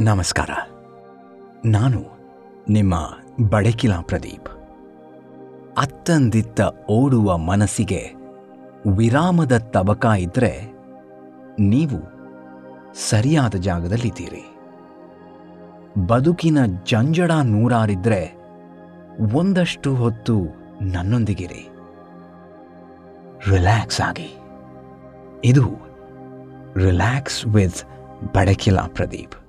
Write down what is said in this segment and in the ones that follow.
ನಮಸ್ಕಾರ. ನಾನು ನಿಮ್ಮ ಬಡಕಿಲಾ ಪ್ರದೀಪ್. ಅತ್ತಂದಿತ್ತ ಓಡುವ ಮನಸ್ಸಿಗೆ ವಿರಾಮದ ತಬಕ ಇದ್ರೆ ನೀವು ಸರಿಯಾದ ಜಾಗದಲ್ಲಿದ್ದೀರಿ. ಬದುಕಿನ ಜಂಜಡ ನೂರಾರಿದ್ರೆ ಒಂದಷ್ಟು ಹೊತ್ತು ನನ್ನೊಂದಿಗಿರಿ. ರಿಲ್ಯಾಕ್ಸ್ ಆಗಿ. ಇದು ರಿಲ್ಯಾಕ್ಸ್ ವಿತ್ ಬಡಕಿಲಾ ಪ್ರದೀಪ್.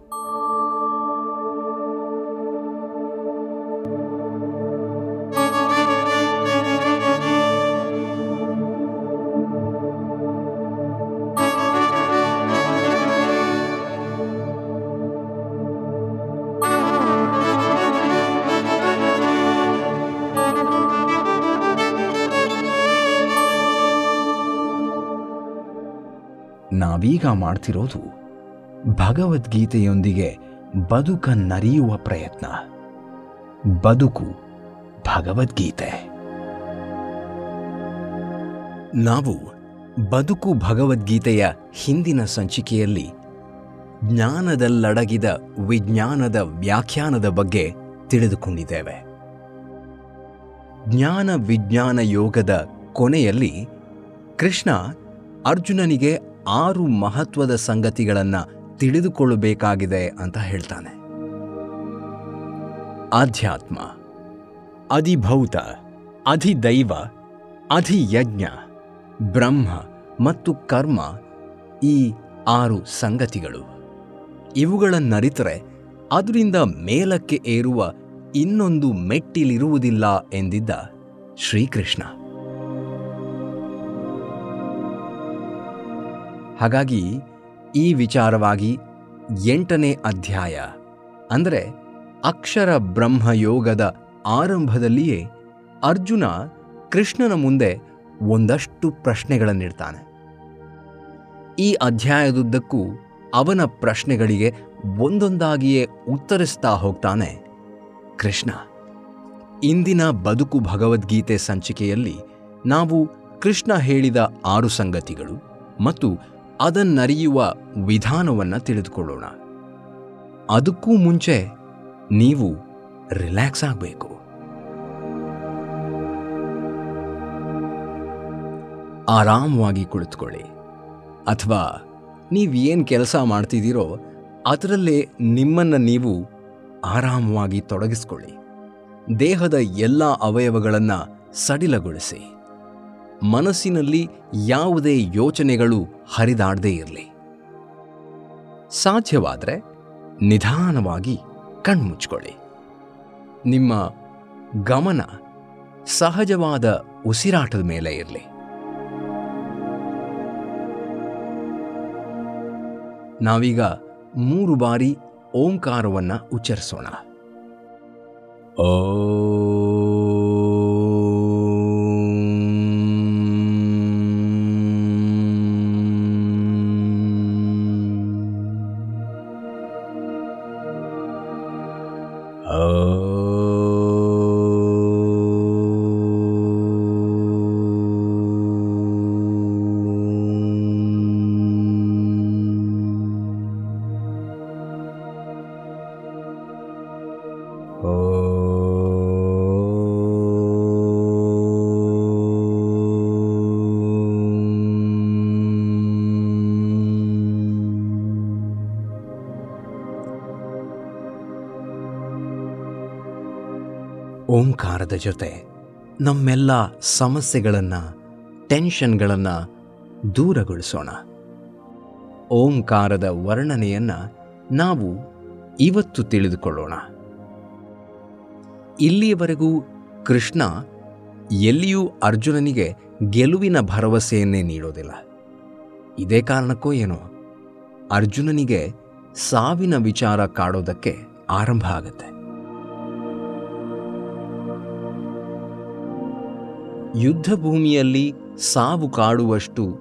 ನಾವೀಗ ಮಾಡ್ತಿರೋದು ಭಗವದ್ಗೀತೆಯೊಂದಿಗೆ ಬದುಕನ್ನರಿಯುವ ಪ್ರಯತ್ನ. ಬದುಕು ಭಗವದ್ಗೀತೆ. ನಾವು ಬದುಕು ಭಗವದ್ಗೀತೆಯ ಹಿಂದಿನ ಸಂಚಿಕೆಯಲ್ಲಿ ಜ್ಞಾನದಲ್ಲಡಗಿದ ವಿಜ್ಞಾನದ ವ್ಯಾಖ್ಯಾನದ ಬಗ್ಗೆ ತಿಳಿದುಕೊಂಡಿದ್ದೇವೆ. ಜ್ಞಾನ ವಿಜ್ಞಾನ ಯೋಗದ ಕೊನೆಯಲ್ಲಿ ಕೃಷ್ಣ ಅರ್ಜುನನಿಗೆ ಆರು ಮಹತ್ವದ ಸಂಗತಿಗಳನ್ನು ತಿಳಿದುಕೊಳ್ಳಬೇಕಾಗಿದೆ ಅಂತ ಹೇಳ್ತಾನೆ. ಆಧ್ಯಾತ್ಮ, ಅಧಿಭೌತ, ಅಧಿದೈವ, ಅಧಿಯಜ್ಞ, ಬ್ರಹ್ಮ ಮತ್ತು ಕರ್ಮ ಈ ಆರು ಸಂಗತಿಗಳು. ಇವುಗಳನ್ನರಿತರೆ ಅದರಿಂದ ಮೇಲಕ್ಕೆ ಏರುವ ಇನ್ನೊಂದು ಮೆಟ್ಟಿಲಿರುವುದಿಲ್ಲ ಎಂದಿದ್ದ ಶ್ರೀಕೃಷ್ಣ. ಹಾಗಾಗಿ ಈ ವಿಚಾರವಾಗಿ ಎಂಟನೇ ಅಧ್ಯಾಯ, ಅಂದರೆ ಅಕ್ಷರ ಬ್ರಹ್ಮಯೋಗದ ಆರಂಭದಲ್ಲಿಯೇ ಅರ್ಜುನ ಕೃಷ್ಣನ ಮುಂದೆ ಒಂದಷ್ಟು ಪ್ರಶ್ನೆಗಳನ್ನಿಡ್ತಾನೆ. ಈ ಅಧ್ಯಾಯದುದ್ದಕ್ಕೂ ಅವನ ಪ್ರಶ್ನೆಗಳಿಗೆ ಒಂದೊಂದಾಗಿಯೇ ಉತ್ತರಿಸ್ತಾ ಹೋಗ್ತಾನೆ ಕೃಷ್ಣ. ಇಂದಿನ ಬದುಕು ಭಗವದ್ಗೀತೆ ಸಂಚಿಕೆಯಲ್ಲಿ ನಾವು ಕೃಷ್ಣ ಹೇಳಿದ ಆರು ಸಂಗತಿಗಳು ಮತ್ತು ಅದನ್ನರಿಯುವ ವಿಧಾನವನ್ನು ತಿಳಿದುಕೊಳ್ಳೋಣ. ಅದಕ್ಕೂ ಮುಂಚೆ ನೀವು ರಿಲ್ಯಾಕ್ಸ್ ಆಗಬೇಕು. ಆರಾಮವಾಗಿ ಕುಳಿತುಕೊಳ್ಳಿ. ಅಥವಾ ನೀವು ಏನು ಕೆಲಸ ಮಾಡ್ತಿದ್ದೀರೋ ಅದರಲ್ಲೇ ನಿಮ್ಮನ್ನು ನೀವು ಆರಾಮವಾಗಿ ತೊಡಗಿಸ್ಕೊಳ್ಳಿ. ದೇಹದ ಎಲ್ಲ ಅವಯವಗಳನ್ನು ಸಡಿಲಗೊಳಿಸಿ. ಮನಸ್ಸಿನಲ್ಲಿ ಯಾವುದೇ ಯೋಚನೆಗಳು ಹರಿದಾಡದೇ ಇರಲಿ. ಸಾಧ್ಯವಾದರೆ ನಿಧಾನವಾಗಿ ಕಣ್ಮುಚ್ಕೊಳ್ಳಿ. ನಿಮ್ಮ ಗಮನ ಸಹಜವಾದ ಉಸಿರಾಟದ ಮೇಲೆ ಇರಲಿ. ನಾವೀಗ ಮೂರು ಬಾರಿ ಓಂಕಾರವನ್ನು ಉಚ್ಚರಿಸೋಣ. ಓ ಓಂಕಾರದ ಜೊತೆ ನಮ್ಮೆಲ್ಲ ಸಮಸ್ಯೆಗಳನ್ನು, ಟೆನ್ಷನ್ಗಳನ್ನು ದೂರಗೊಳಿಸೋಣ. ಓಂಕಾರದ ವರ್ಣನೆಯನ್ನು ನಾವು ಇವತ್ತು ತಿಳಿದುಕೊಳ್ಳೋಣ. ಇಲ್ಲಿಯವರೆಗೂ ಕೃಷ್ಣ ಎಲ್ಲಿಯೂ ಅರ್ಜುನನಿಗೆ ಗೆಲುವಿನ ಭರವಸೆಯನ್ನೇ ನೀಡೋದಿಲ್ಲ. ಇದೇ ಕಾರಣಕ್ಕೋ ಏನೋ, ಅರ್ಜುನನಿಗೆ ಸಾವಿನ ವಿಚಾರ ಕಾಡೋದಕ್ಕೆ ಆರಂಭ ಆಗುತ್ತೆ. ಯುದ್ಧ ಭೂಮಿಯಲ್ಲಿ ಸಾವು ಕಾಡುವಷ್ಟು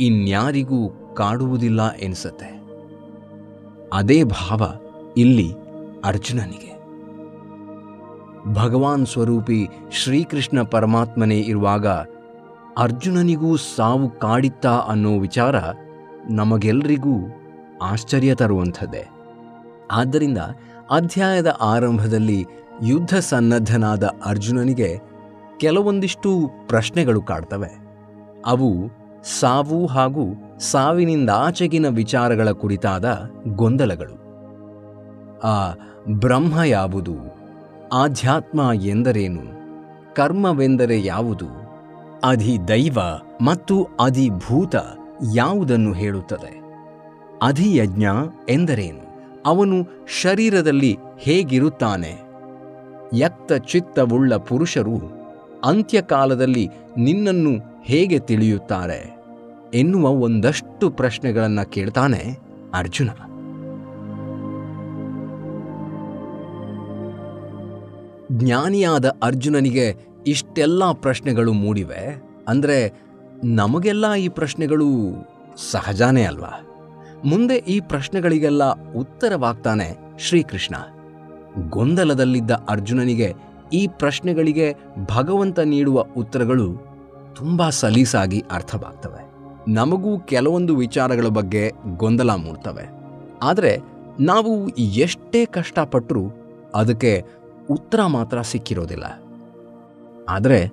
ಇನ್ಯಾರಿಗೂ ಕಾಡುವುದಿಲ್ಲ ಎನಿಸತ್ತೆ ಅದೇ ಭಾವ ಇಲ್ಲಿ ಅರ್ಜುನನಿಗೆ. ಭಗವಾನ್ ಸ್ವರೂಪಿ ಶ್ರೀಕೃಷ್ಣ ಪರಮಾತ್ಮನೇ ಇರುವಾಗ ಅರ್ಜುನನಿಗೂ ಸಾವು ಕಾಡಿತ್ತಾ ಅನ್ನೋ ವಿಚಾರ ನಮಗೆಲ್ಲರಿಗೂ ಆಶ್ಚರ್ಯ ತರುವಂಥದ್ದೇ. ಆದ್ದರಿಂದ ಅಧ್ಯಾಯದ ಆರಂಭದಲ್ಲಿ ಯುದ್ಧ ಸನ್ನದ್ಧನಾದ ಅರ್ಜುನನಿಗೆ ಕೆಲವೊಂದಿಷ್ಟು ಪ್ರಶ್ನೆಗಳು ಕಾಡ್ತವೆ. ಅವು ಸಾವು ಹಾಗೂ ಸಾವಿನಿಂದ ಆಚೆಗಿನ ವಿಚಾರಗಳ ಕುರಿತಾದ ಗೊಂದಲಗಳು. ಆ ಬ್ರಹ್ಮ ಯಾವುದು? ಆಧ್ಯಾತ್ಮ ಎಂದರೇನು? ಕರ್ಮವೆಂದರೆ ಯಾವುದು? ಅಧಿದೈವ ಮತ್ತು ಅಧಿಭೂತ ಯಾವುದನ್ನು ಹೇಳುತ್ತದೆ? ಅಧಿಯಜ್ಞ ಎಂದರೇನು? ಅವನು ಶರೀರದಲ್ಲಿ ಹೇಗಿರುತ್ತಾನೆ? ಯಕ್ತ ಚಿತ್ತವುಳ್ಳ ಪುರುಷರು ಅಂತ್ಯಕಾಲದಲ್ಲಿ ನಿನ್ನನ್ನು ಹೇಗೆ ತಿಳಿಯುತ್ತಾರೆ ಎನ್ನುವ ಒಂದಷ್ಟು ಪ್ರಶ್ನೆಗಳನ್ನು ಕೇಳ್ತಾನೆ ಅರ್ಜುನ. ಜ್ಞಾನಿಯಾದ ಅರ್ಜುನನಿಗೆ ಇಷ್ಟೆಲ್ಲ ಪ್ರಶ್ನೆಗಳು ಮೂಡಿವೆ. ಅಂದರೆ ನಮಗೆಲ್ಲ ಈ ಪ್ರಶ್ನೆಗಳು ಸಹಜಾನೇ ಅಲ್ವಾ? ಮುಂದೆ ಈ ಪ್ರಶ್ನೆಗಳಿಗೆಲ್ಲ ಉತ್ತರವಾಗ್ತಾನೆ ಶ್ರೀಕೃಷ್ಣ. ಗೊಂದಲದಲ್ಲಿದ್ದ ಅರ್ಜುನನಿಗೆ ಈ ಪ್ರಶ್ನೆಗಳಿಗೆ ಭಗವಂತ ನೀಡುವ ಉತ್ತರಗಳು ತುಂಬ ಸಲೀಸಾಗಿ ಅರ್ಥವಾಗ್ತವೆ. ನಮಗೂ ಕೆಲವೊಂದು ವಿಚಾರಗಳ ಬಗ್ಗೆ ಗೊಂದಲ ಮೂಡ್ತವೆ. ಆದರೆ ನಾವು ಎಷ್ಟೇ ಕಷ್ಟಪಟ್ಟರೂ ಅದಕ್ಕೆ ಉತ್ತರ ಮಾತ್ರ ಸಿಕ್ಕಿರೋದಿಲ್ಲ. ಆದರೆ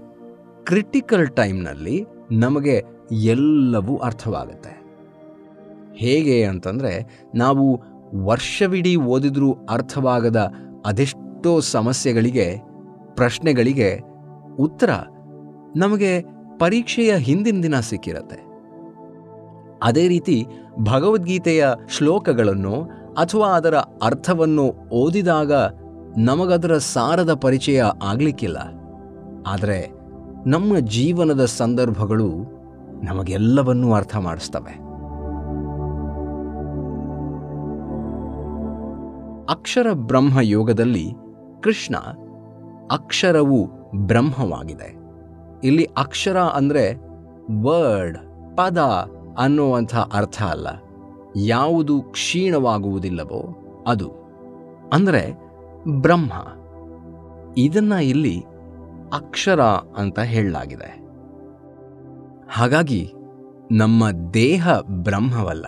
ಕ್ರಿಟಿಕಲ್ ಟೈಮ್ನಲ್ಲಿ ನಮಗೆ ಎಲ್ಲವೂ ಅರ್ಥವಾಗುತ್ತೆ. ಹೇಗೆ ಅಂತಂದರೆ ನಾವು ವರ್ಷವಿಡೀ ಓದಿದರೂ ಅರ್ಥವಾಗದ ಅದೆಷ್ಟೋ ಸಮಸ್ಯೆಗಳಿಗೆ ಪ್ರಶ್ನೆಗಳಿಗೆ ಉತ್ತರ ನಮಗೆ ಪರೀಕ್ಷೆಯ ಹಿಂದಿನ ದಿನ ಸಿಕ್ಕಿರತ್ತೆ. ಅದೇ ರೀತಿ ಭಗವದ್ಗೀತೆಯ ಶ್ಲೋಕಗಳನ್ನು ಅಥವಾ ಅದರ ಅರ್ಥವನ್ನು ಓದಿದಾಗ ನಮಗದರ ಸಾರದ ಪರಿಚಯ ಆಗಲಿಕ್ಕಿಲ್ಲ. ಆದರೆ ನಮ್ಮ ಜೀವನದ ಸಂದರ್ಭಗಳು ನಮಗೆಲ್ಲವನ್ನೂ ಅರ್ಥ ಮಾಡಿಸ್ತವೆ. ಅಕ್ಷರ ಬ್ರಹ್ಮ ಯೋಗದಲ್ಲಿ ಕೃಷ್ಣ ಅಕ್ಷರವು ಬ್ರಹ್ಮವಾಗಿದೆ. ಇಲ್ಲಿ ಅಕ್ಷರ ಅಂದರೆ ವರ್ಡ್ ಪದ ಅನ್ನುವಂಥ ಅರ್ಥ ಅಲ್ಲ. ಯಾವುದು ಕ್ಷೀಣವಾಗುವುದಿಲ್ಲವೋ ಅದು. ಅಂದರೆ ಬ್ರಹ್ಮ. ಇದನ್ನ ಇಲ್ಲಿ ಅಕ್ಷರ ಅಂತ ಹೇಳಲಾಗಿದೆ. ಹಾಗಾಗಿ ನಮ್ಮ ದೇಹ ಬ್ರಹ್ಮವಲ್ಲ.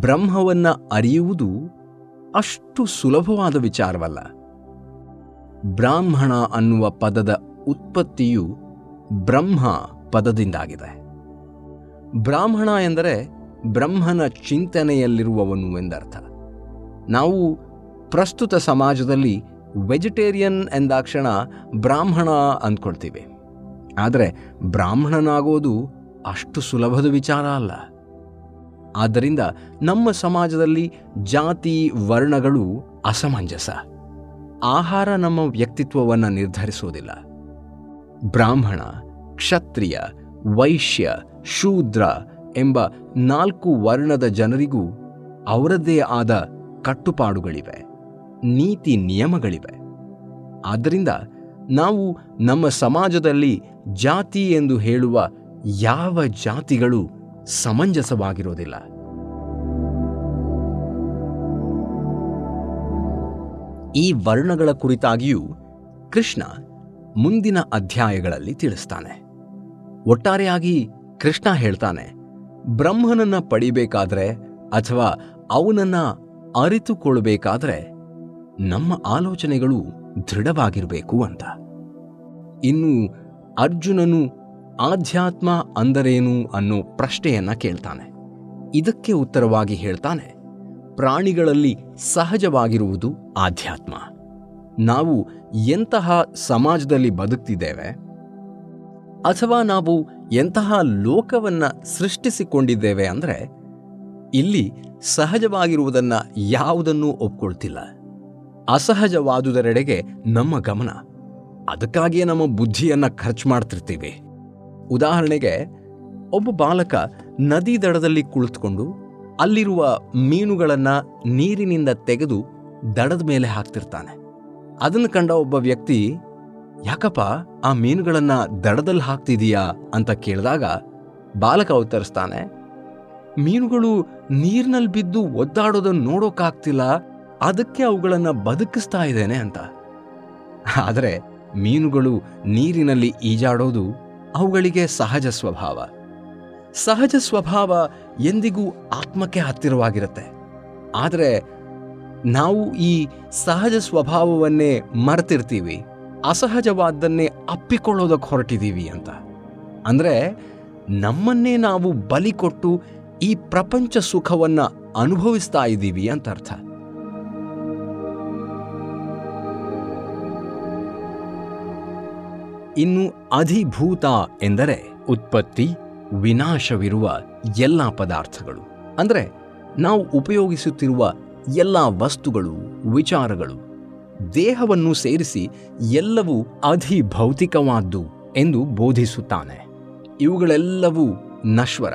ಬ್ರಹ್ಮವನ್ನ ಅರಿಯುವುದು ಅಷ್ಟು ಸುಲಭವಾದ ವಿಚಾರವಲ್ಲ. ಬ್ರಾಹ್ಮಣ ಅನ್ನುವ ಪದದ ಉತ್ಪತ್ತಿಯು ಬ್ರಹ್ಮ ಪದದಿಂದಾಗಿದೆ. ಬ್ರಾಹ್ಮಣ ಎಂದರೆ ಬ್ರಹ್ಮನ ಚಿಂತನೆಯಲ್ಲಿರುವವನು ಎಂದರ್ಥ. ನಾವು ಪ್ರಸ್ತುತ ಸಮಾಜದಲ್ಲಿ ವೆಜಿಟೇರಿಯನ್ ಎಂದಾಕ್ಷಣ ಬ್ರಾಹ್ಮಣ ಅಂದ್ಕೊಳ್ತೀವಿ. ಆದರೆ ಬ್ರಾಹ್ಮಣನಾಗೋದು ಅಷ್ಟು ಸುಲಭದ ವಿಚಾರ ಅಲ್ಲ. ಆದ್ದರಿಂದ ನಮ್ಮ ಸಮಾಜದಲ್ಲಿ ಜಾತಿ ವರ್ಣಗಳು ಅಸಮಂಜಸ. ಆಹಾರ ನಮ್ಮ ವ್ಯಕ್ತಿತ್ವವನ್ನು ನಿರ್ಧರಿಸುವುದಿಲ್ಲ. ಬ್ರಾಹ್ಮಣ, ಕ್ಷತ್ರಿಯ, ವೈಶ್ಯ, ಶೂದ್ರ ಎಂಬ ನಾಲ್ಕು ವರ್ಣದ ಜನರಿಗೂ ಅವರದ್ದೇ ಆದ ಕಟ್ಟುಪಾಡುಗಳಿವೆ, ನೀತಿ ನಿಯಮಗಳಿವೆ. ಆದ್ದರಿಂದ ನಾವು ನಮ್ಮ ಸಮಾಜದಲ್ಲಿ ಜಾತಿ ಎಂದು ಹೇಳುವ ಯಾವ ಜಾತಿಗಳು ಸಮಂಜಸವಾಗಿರೋದಿಲ್ಲ. ಈ ವರ್ಣಗಳ ಕುರಿತಾಗಿಯೂ ಕೃಷ್ಣ ಮುಂದಿನ ಅಧ್ಯಾಯಗಳಲ್ಲಿ ತಿಳಿಸ್ತಾನೆ. ಒಟ್ಟಾರೆಯಾಗಿ ಕೃಷ್ಣ ಹೇಳ್ತಾನೆ, ಬ್ರಹ್ಮನನ್ನ ಪಡಿಬೇಕಾದ್ರೆ ಅಥವಾ ಅವನನ್ನ ಅರಿತುಕೊಳ್ಳಬೇಕಾದ್ರೆ ನಮ್ಮ ಆಲೋಚನೆಗಳು ದೃಢವಾಗಿರಬೇಕು ಅಂತ. ಇನ್ನು ಅರ್ಜುನನು ಆಧ್ಯಾತ್ಮ ಅಂದರೇನು ಅನ್ನೋ ಪ್ರಶ್ನೆಯನ್ನ ಕೇಳ್ತಾನೆ. ಇದಕ್ಕೆ ಉತ್ತರವಾಗಿ ಹೇಳ್ತಾನೆ ಪ್ರಾಣಿಗಳಲ್ಲಿ ಸಹಜವಾಗಿರುವುದು ಆಧ್ಯಾತ್ಮ. ನಾವು ಎಂತಹ ಸಮಾಜದಲ್ಲಿ ಬದುಕ್ತಿದ್ದೇವೆ? ಅಥವಾ ನಾವು ಎಂತಹ ಲೋಕವನ್ನ ಸೃಷ್ಟಿಸಿಕೊಂಡಿದ್ದೇವೆ ಅಂದರೆ, ಇಲ್ಲಿ ಸಹಜವಾಗಿರುವುದನ್ನು ಯಾವುದನ್ನೂ ಒಪ್ಕೊಳ್ತಿಲ್ಲ. ಅಸಹಜವಾದುದರೆಡೆಗೆ ನಮ್ಮ ಗಮನ. ಅದಕ್ಕಾಗಿಯೇ ನಮ್ಮ ಬುದ್ಧಿಯನ್ನು ಖರ್ಚು ಮಾಡ್ತಿರ್ತೀವಿ. ಉದಾಹರಣೆಗೆ, ಒಬ್ಬ ಬಾಲಕ ನದಿ ದಡದಲ್ಲಿ ಕುಳಿತುಕೊಂಡು ಅಲ್ಲಿರುವ ಮೀನುಗಳನ್ನು ನೀರಿನಿಂದ ತೆಗೆದು ದಡದ ಮೇಲೆ ಹಾಕ್ತಿರ್ತಾನೆ. ಅದನ್ನು ಕಂಡ ಒಬ್ಬ ವ್ಯಕ್ತಿ, ಯಾಕಪ್ಪ, ಆ ಮೀನುಗಳನ್ನು ದಡದಲ್ಲಿ ಹಾಕ್ತಿದೀಯಾ? ಅಂತ ಕೇಳಿದಾಗ ಬಾಲಕ ಉತ್ತರಿಸ್ತಾನೆ, ಮೀನುಗಳು ನೀರಿನಲ್ಲಿ ಬಿದ್ದು ಒದ್ದಾಡೋದನ್ನು ನೋಡೋಕ್ಕಾಗ್ತಿಲ್ಲ ಅದಕ್ಕೆ ಅವುಗಳನ್ನು ಬದುಕಿಸ್ತಾ ಇದ್ದೇನೆ ಅಂತ. ಆದರೆ ಮೀನುಗಳು ನೀರಿನಲ್ಲಿ ಈಜಾಡೋದು ಅವುಗಳಿಗೆ ಸಹಜ ಸ್ವಭಾವ. ಸಹಜ ಸ್ವಭಾವ ಎಂದಿಗೂ ಆತ್ಮಕ್ಕೆ ಹತ್ತಿರವಾಗಿರುತ್ತೆ. ಆದರೆ ನಾವು ಈ ಸಹಜ ಸ್ವಭಾವವನ್ನೇ ಮರೆತಿರ್ತೀವಿ, ಅಸಹಜವಾದ್ದನ್ನೇ ಅಪ್ಪಿಕೊಳ್ಳೋದಕ್ಕೆ ಹೊರಟಿದ್ದೀವಿ ಅಂತ. ಅಂದರೆ ನಮ್ಮನ್ನೇ ನಾವು ಬಲಿ ಕೊಟ್ಟು ಈ ಪ್ರಪಂಚ ಸುಖವನ್ನು ಅನುಭವಿಸ್ತಾ ಇದ್ದೀವಿ ಅಂತ ಅರ್ಥ. ಇನ್ನು ಅಧಿಭೂತ ಎಂದರೆ ಉತ್ಪತ್ತಿ. ವಿನಾಶವಿರುವ ಎಲ್ಲ ಪದಾರ್ಥಗಳು. ಅಂದರೆ ನಾವು ಉಪಯೋಗಿಸುತ್ತಿರುವ ಎಲ್ಲ ವಸ್ತುಗಳು, ವಿಚಾರಗಳು, ದೇಹವನ್ನು ಸೇರಿಸಿ ಎಲ್ಲವೂ ಅಧಿಭೌತಿಕವಾದ್ದು ಎಂದು ಬೋಧಿಸುತ್ತಾನೆ. ಇವುಗಳೆಲ್ಲವೂ ನಶ್ವರ.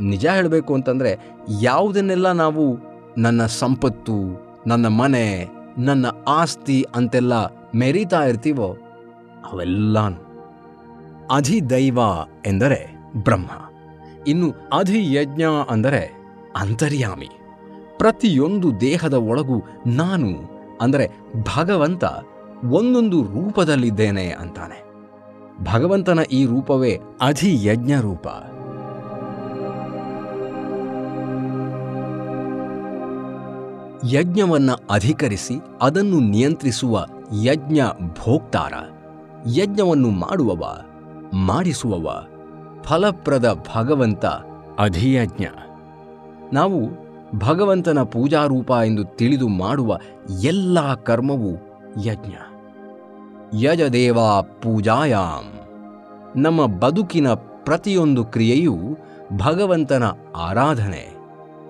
ನಿಜ ಹೇಳಬೇಕು ಅಂತಂದರೆ ಯಾವುದನ್ನೆಲ್ಲ ನಾವು ನನ್ನ ಸಂಪತ್ತು, ನನ್ನ ಮನೆ, ನನ್ನ ಆಸ್ತಿ ಅಂತೆಲ್ಲ ಮೆರೀತಾ ಇರ್ತೀವೋ ಅವೆಲ್ಲ ಅಧಿದೈವ ಎಂದರೆ ಬ್ರಹ್ಮ. ಇನ್ನು ಅಧಿಯಜ್ಞ ಅಂದರೆ ಅಂತರ್ಯಾಮಿ. ಪ್ರತಿಯೊಂದು ದೇಹದ ಒಳಗೂ ನಾನು, ಅಂದರೆ ಭಗವಂತ, ಒಂದೊಂದು ರೂಪದಲ್ಲಿದ್ದೇನೆ ಅಂತಾನೆ. ಭಗವಂತನ ಈ ರೂಪವೇ ಅಧಿಯಜ್ಞ ರೂಪ. ಯಜ್ಞವನ್ನ ಅಧಿಕರಿಸಿ ಅದನ್ನು ನಿಯಂತ್ರಿಸುವ ಯಜ್ಞ ಭೋಕ್ತಾರ. ಯಜ್ಞವನ್ನು ಮಾಡುವವ, ಮಾಡಿಸುವವ ಫಲಪ್ರದ ಭಗವಂತ ಅಧಿಯಜ್ಞ. ನಾವು ಭಗವಂತನ ಪೂಜಾರೂಪ ಎಂದು ತಿಳಿದು ಮಾಡುವ ಎಲ್ಲ ಕರ್ಮವು ಯಜ್ಞ. ಯಜದೇವಾ ಪೂಜಾಯಾಮ್ ನಮ್ಮ ಬದುಕಿನ ಪ್ರತಿಯೊಂದು ಕ್ರಿಯೆಯೂ ಭಗವಂತನ ಆರಾಧನೆ.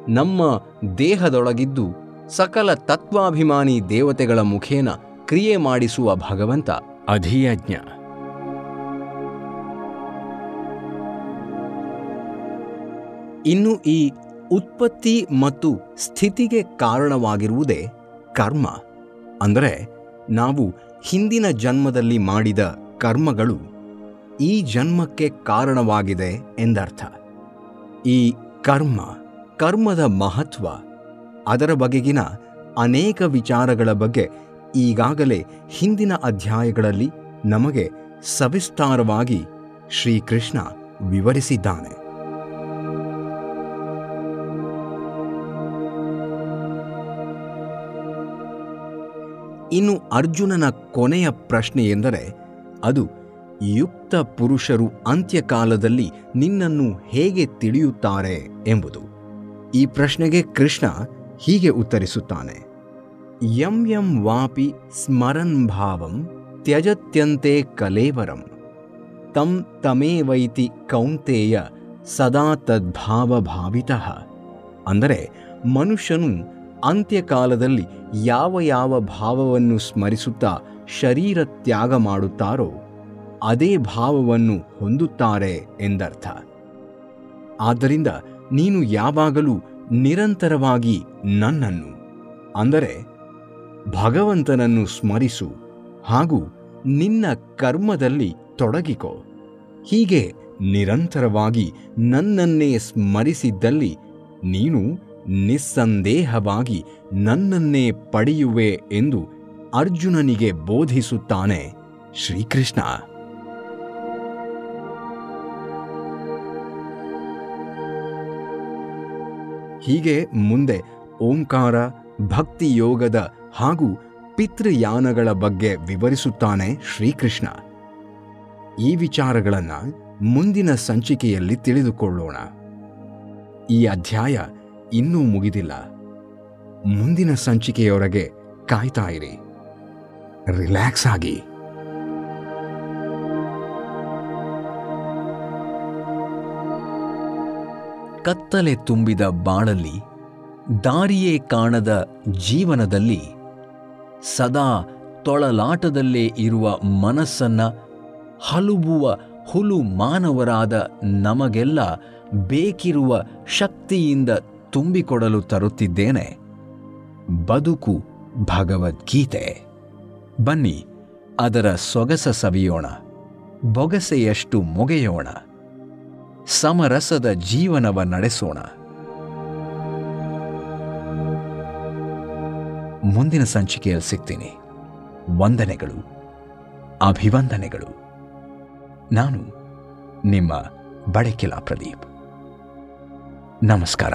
ನಮ್ಮ ದೇಹದೊಳಗಿದ್ದು ಸಕಲ ತತ್ವಾಭಿಮಾನಿ ದೇವತೆಗಳ ಮುಖೇನ ಕ್ರಿಯೆ ಮಾಡಿಸುವ ಭಗವಂತ ಅಧಿಯಜ್ಞ. ಇನ್ನು ಈ ಉತ್ಪತ್ತಿ ಮತ್ತು ಸ್ಥಿತಿಗೆ ಕಾರಣವಾಗಿರುವುದೇ ಕರ್ಮ. ಅಂದರೆ ನಾವು ಹಿಂದಿನ ಜನ್ಮದಲ್ಲಿ ಮಾಡಿದ ಕರ್ಮಗಳು ಈ ಜನ್ಮಕ್ಕೆ ಕಾರಣವಾಗಿದೆ ಎಂದರ್ಥ. ಈ ಕರ್ಮ, ಕರ್ಮದ ಮಹತ್ವ, ಅದರ ಬಗೆಗಿನ ಅನೇಕ ವಿಚಾರಗಳ ಬಗ್ಗೆ ಈಗಾಗಲೇ ಹಿಂದಿನ ಅಧ್ಯಾಯಗಳಲ್ಲಿ ನಮಗೆ ಸವಿಸ್ತಾರವಾಗಿ ಶ್ರೀಕೃಷ್ಣ ವಿವರಿಸಿದ್ದಾನೆ. ಇನ್ನು ಅರ್ಜುನನ ಕೊನೆಯ ಪ್ರಶ್ನೆ ಎಂದರೆ, ಅದು ಯುಕ್ತ ಪುರುಷರು ಅಂತ್ಯಕಾಲದಲ್ಲಿ ನಿನ್ನನ್ನು ಹೇಗೆ ತಿಳಿಯುತ್ತಾರೆ ಎಂಬುದು. ಈ ಪ್ರಶ್ನೆಗೆ ಕೃಷ್ಣ ಹೀಗೆ ಉತ್ತರಿಸುತ್ತಾನೆ. ಯಂ ಯಂ ವಾಪಿ ಸ್ಮರನ್ ಭಾವಂ ತ್ಯಜತ್ಯಂತೆ ಕಲೇವರಂ. ತಂ ತಮೇವೈತಿ ಕೌಂತೆಯ ಸದಾ ತದ್ಭಾವ ಭಾವಿತಃ ಅಂದರೆ ಮನುಷ್ಯನು ಅಂತ್ಯಕಾಲದಲ್ಲಿ ಯಾವ ಯಾವ ಭಾವವನ್ನು ಸ್ಮರಿಸುತ್ತಾ ಶರೀರ ತ್ಯಾಗ ಮಾಡುತ್ತಾರೋ ಅದೇ ಭಾವವನ್ನು ಹೊಂದುತ್ತಾರೆ ಎಂದರ್ಥ. ಆದ್ದರಿಂದ ನೀನು ಯಾವಾಗಲೂ ನಿರಂತರವಾಗಿ ನನ್ನನ್ನು, ಅಂದರೆ ಭಗವಂತನನ್ನು ಸ್ಮರಿಸು ಹಾಗೂ ನಿನ್ನ ಕರ್ಮದಲ್ಲಿ ತೊಡಗಿಕೋ. ಹೀಗೆ ನಿರಂತರವಾಗಿ ನನ್ನನ್ನೇ ಸ್ಮರಿಸಿದ್ದಲ್ಲಿ ನೀನು ನಿಸ್ಸಂದೇಹವಾಗಿ ನನ್ನನ್ನೇ ಪಡೆಯುವೆ ಎಂದು ಅರ್ಜುನನಿಗೆ ಬೋಧಿಸುತ್ತಾನೆ ಶ್ರೀಕೃಷ್ಣ. ಹೀಗೆ ಮುಂದೆ ಓಂಕಾರ, ಭಕ್ತಿಯೋಗದ ಹಾಗೂ ಪಿತೃಯಾನಗಳ ಬಗ್ಗೆ ವಿವರಿಸುತ್ತಾನೆ ಶ್ರೀಕೃಷ್ಣ. ಈ ವಿಚಾರಗಳನ್ನು ಮುಂದಿನ ಸಂಚಿಕೆಯಲ್ಲಿ ತಿಳಿದುಕೊಳ್ಳೋಣ. ಈ ಅಧ್ಯಾಯ ಇನ್ನೂ ಮುಗಿದಿಲ್ಲ. ಮುಂದಿನ ಸಂಚಿಕೆಯವರೆಗೆ ಕಾಯ್ತಾ ಇರಿ. ರಿಲ್ಯಾಕ್ಸ್ ಆಗಿ. ಕತ್ತಲೆ ತುಂಬಿದ ಬಾಳಲ್ಲಿ, ದಾರಿಯೇ ಕಾಣದ ಜೀವನದಲ್ಲಿ, ಸದಾ ತೊಳಲಾಟದಲ್ಲೇ ಇರುವ ಮನಸ್ಸನ್ನ ಹಲುಬುವ ಹುಲು ಮಾನವರಾದ ನಮಗೆಲ್ಲ ಬೇಕಿರುವ ಶಕ್ತಿಯಿಂದ ತುಂಬಿಕೊಡಲು ತರುತ್ತಿದ್ದೇನೆ. ಬದುಕು ಭಗವದ್ಗೀತೆ. ಬನ್ನಿ, ಅದರ ಸೊಗಸ ಸವಿಯೋಣ, ಬೊಗಸೆಯಷ್ಟು ಮೊಗೆಯೋಣ, ಸಮರಸದ ಜೀವನವ ನಡೆಸೋಣ. ಮುಂದಿನ ಸಂಚಿಕೆಯಲ್ಲಿ ಸಿಗ್ತೀನಿ. ವಂದನೆಗಳು, ಅಭಿವಂದನೆಗಳು. ನಾನು ನಿಮ್ಮ ಬಡಕಿಲಾ ಪ್ರದೀಪ್. ನಮಸ್ಕಾರ.